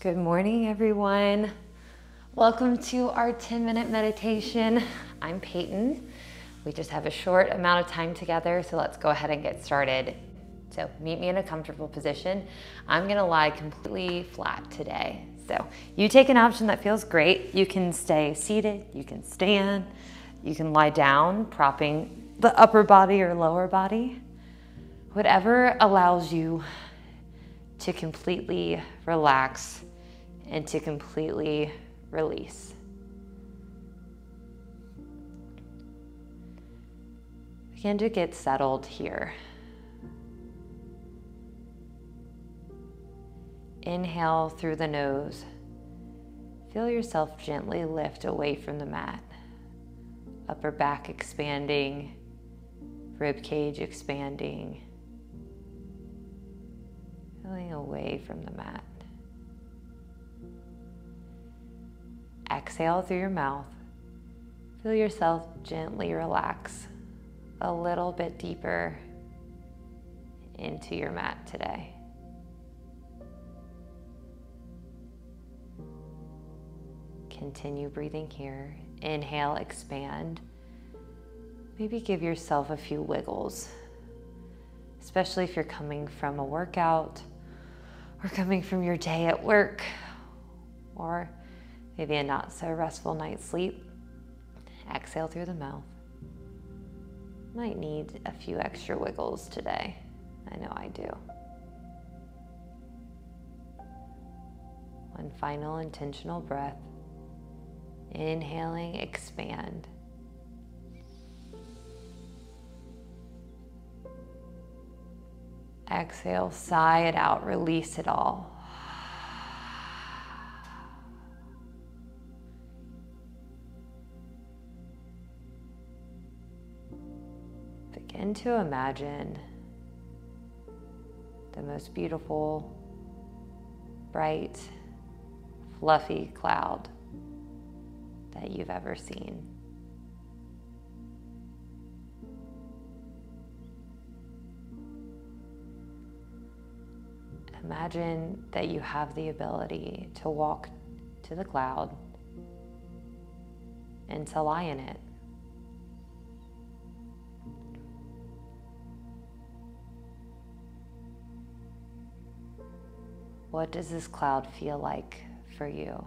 Good morning, everyone. Welcome to our 10 minute meditation. I'm Peyton. We just have a short amount of time together, so let's go ahead and get started. So, meet me in a comfortable position. I'm gonna lie completely flat today. So, you take an option that feels great. You can stay seated, you can stand, you can lie down, propping the upper body or lower body. Whatever allows you to completely relax and to completely release. Begin to get settled here. Inhale through the nose. Feel yourself gently lift away from the mat. Upper back expanding, rib cage expanding. Feeling away from the mat. Exhale through your mouth. Feel yourself gently relax a little bit deeper into your mat today. Continue breathing here. Inhale, expand. Maybe give yourself a few wiggles, especially if you're coming from a workout or coming from your day at work or maybe a not so restful night's sleep. Exhale through the mouth. Might need a few extra wiggles today. I know I do. One final intentional breath. Inhaling, expand. Exhale, sigh it out, release it all. Begin to imagine the most beautiful, bright, fluffy cloud that you've ever seen. Imagine that you have the ability to walk to the cloud and to lie in it. What does this cloud feel like for you?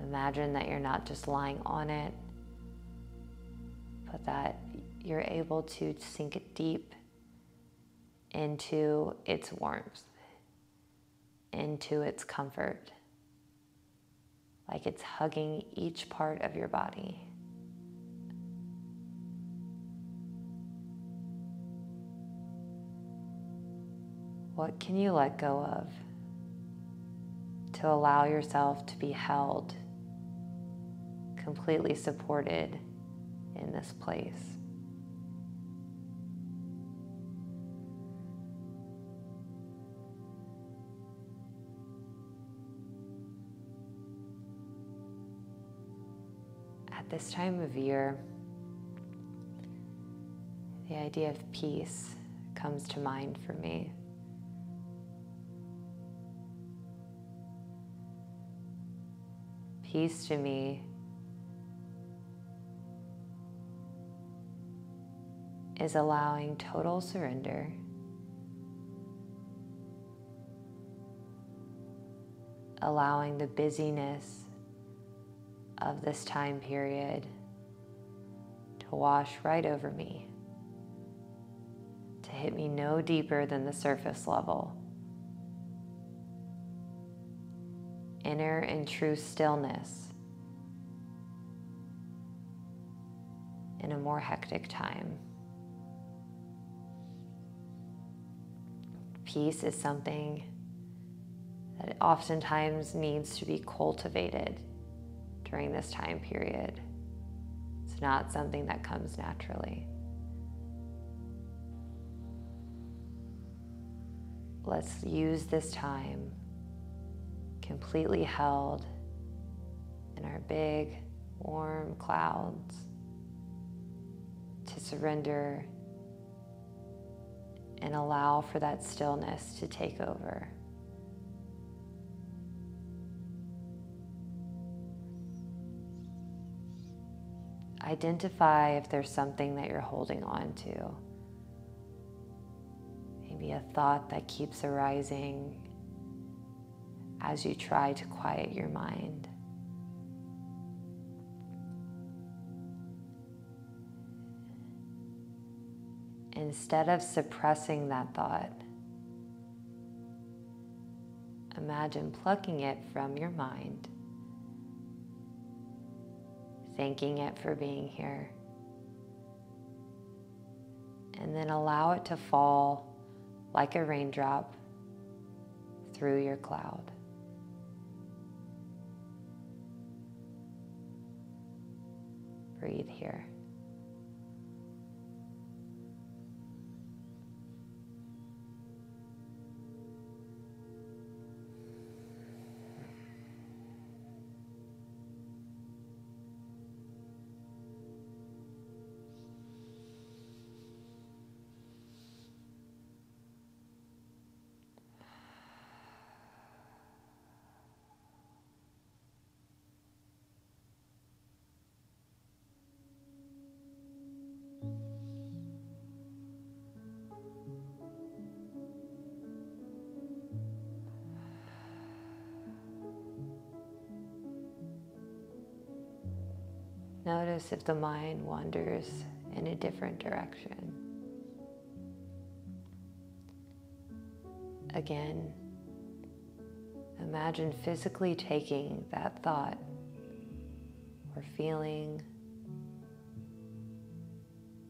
Imagine that you're not just lying on it, but that you're able to sink deep into its warmth, into its comfort, like it's hugging each part of your body. What can you let go of to allow yourself to be held, completely supported in this place? At this time of year, the idea of peace comes to mind for me. Peace to me is allowing total surrender. Allowing the busyness of this time period to wash right over me, to hit me no deeper than the surface level. inner and true stillness in a more hectic time. Peace is something that oftentimes needs to be cultivated during this time period. It's not something that comes naturally. Let's use this time completely held in our big, warm clouds to surrender and allow for that stillness to take over. Identify if there's something that you're holding on to. Maybe a thought that keeps arising as you try to quiet your mind. Instead of suppressing that thought, imagine plucking it from your mind, thanking it for being here, and then allow it to fall like a raindrop through your cloud. Breathe here. Notice if the mind wanders in a different direction. Again, imagine physically taking that thought or feeling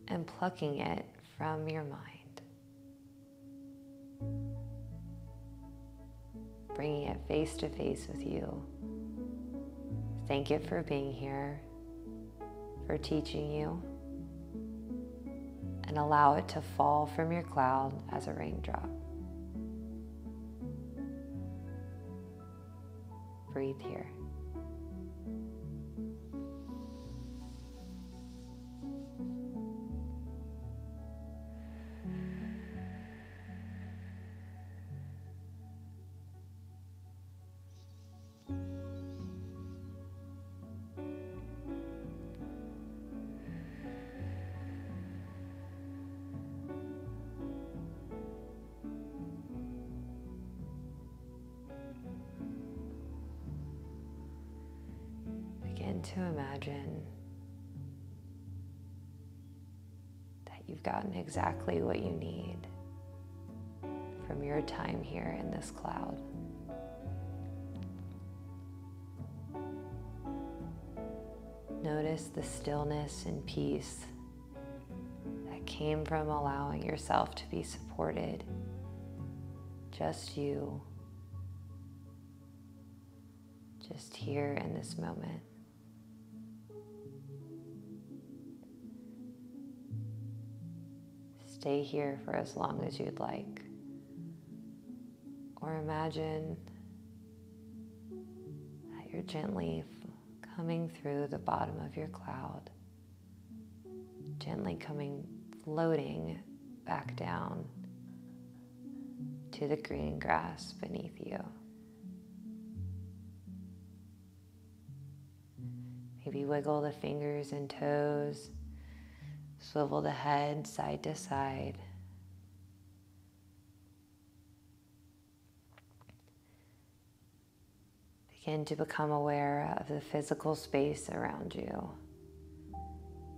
and plucking it from your mind. Bringing it face to face with you. Thank it for being here for teaching you and allow it to fall from your cloud as a raindrop. Breathe here. To imagine that you've gotten exactly what you need from your time here in this cloud. Notice the stillness and peace that came from allowing yourself to be supported. Just you, just here in this moment. Stay here for as long as you'd like. Or imagine that you're gently coming through the bottom of your cloud, gently coming, floating back down to the green grass beneath you. Maybe wiggle the fingers and toes Swivel the head side to side. Begin to become aware of the physical space around you,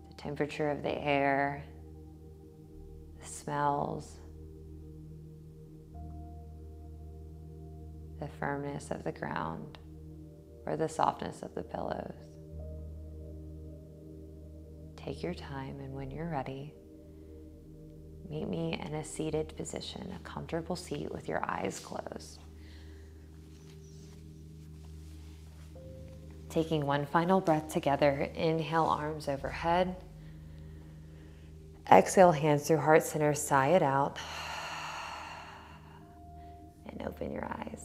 the temperature of the air, the smells, the firmness of the ground, or the softness of the pillows. Take your time, and when you're ready, meet me in a seated position, a comfortable seat with your eyes closed. Taking one final breath together, inhale arms overhead. Exhale hands through heart center, sigh it out. And open your eyes.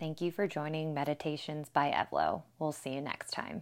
Thank you for joining Meditations by Evlo. We'll see you next time.